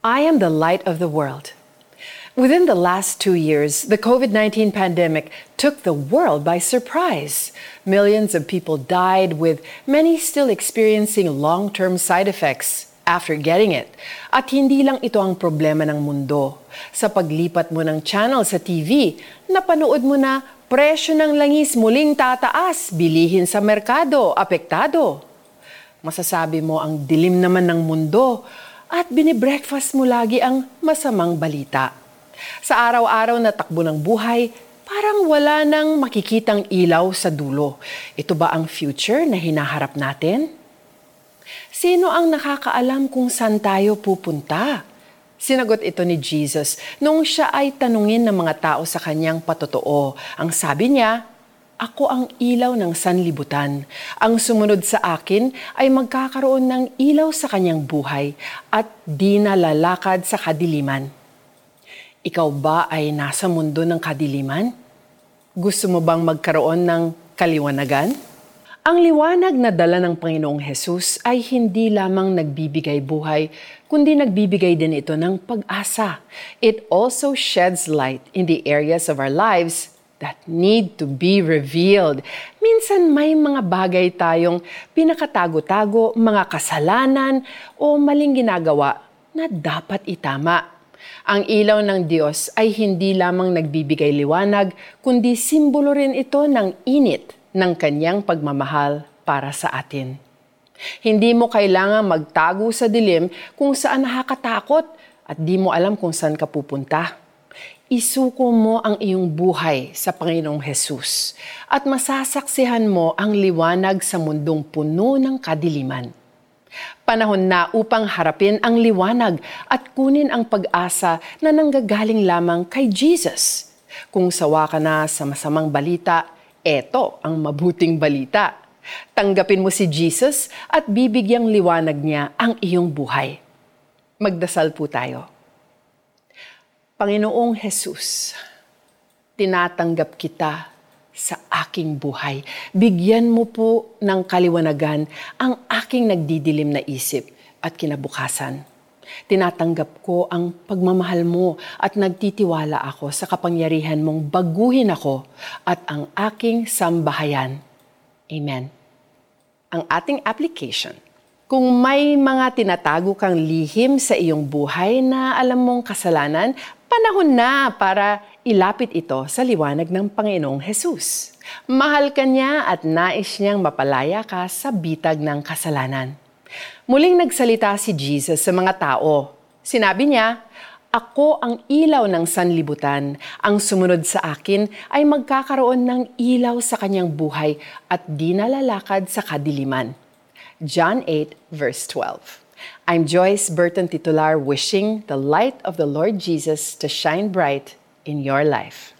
I am the light of the world. Within the last two years, the COVID 19 pandemic took the world by surprise. Millions of people died, with many still experiencing long term side effects after getting it. At hindi lang ito ang problema ng mundo. Sa paglipat mo ng channel sa TV, napanood mo na presyo ng langis muling tataas, bilihin sa merkado, apektado. Masasabi mo ang dilim naman ng mundo at binibreakfast mo lagi ang masamang balita. Sa araw-araw na takbo ng buhay, parang wala nang makikitang ilaw sa dulo. Ito ba ang future na hinaharap natin? Sino ang nakakaalam kung saan tayo pupunta? Sinagot ito ni Jesus nung siya ay tanungin ng mga tao sa kanyang patotoo. Ang sabi niya, ako ang ilaw ng sanlibutan. Ang sumunod sa akin ay magkakaroon ng ilaw sa kanyang buhay at di nalalakad sa kadiliman. Ikaw ba ay nasa mundo ng kadiliman? Gusto mo bang magkaroon ng kaliwanagan? Ang liwanag na dala ng Panginoong Hesus ay hindi lamang nagbibigay buhay, kundi nagbibigay din ito ng pag-asa. It also sheds light in the areas of our lives that need to be revealed. Minsan may mga bagay tayong pinakatago-tago, mga kasalanan o maling ginagawa na dapat itama. Ang ilaw ng Diyos ay hindi lamang nagbibigay liwanag, kundi simbolo rin ito ng init ng kanyang pagmamahal para sa atin. Hindi mo kailangan magtago sa dilim kung saan nakakatakot at di mo alam kung saan ka pupunta isuko mo ang iyong buhay sa Panginoong Hesus at masasaksihan mo ang liwanag sa mundong puno ng kadiliman. Panahon na upang harapin ang liwanag at kunin ang pag-asa na nanggagaling lamang kay Jesus. Kung sawa ka na sa masamang balita, eto ang mabuting balita. Tanggapin mo si Jesus at bibigyang liwanag niya ang iyong buhay. Magdasal po tayo. Panginoong Jesus, tinatanggap kita sa aking buhay. Bigyan mo po ng kaliwanagan ang aking nagdidilim na isip at kinabukasan. Tinatanggap ko ang pagmamahal mo at nagtitiwala ako sa kapangyarihan mong baguhin ako at ang aking sambahayan. Amen. Ang ating application – kung may mga tinatago kang lihim sa iyong buhay na alam mong kasalanan, panahon na para ilapit ito sa liwanag ng Panginoong Hesus. Mahal ka niya at nais niyang mapalaya ka sa bitag ng kasalanan. Muling nagsalita si Jesus sa mga tao. Sinabi niya, Ako ang ilaw ng sanlibutan. Ang sumunod sa akin ay magkakaroon ng ilaw sa kanyang buhay at di nalalakad sa kadiliman. John 8, verse 12. I'm Joyce Burton Titular wishing the light of the Lord Jesus to shine bright in your life.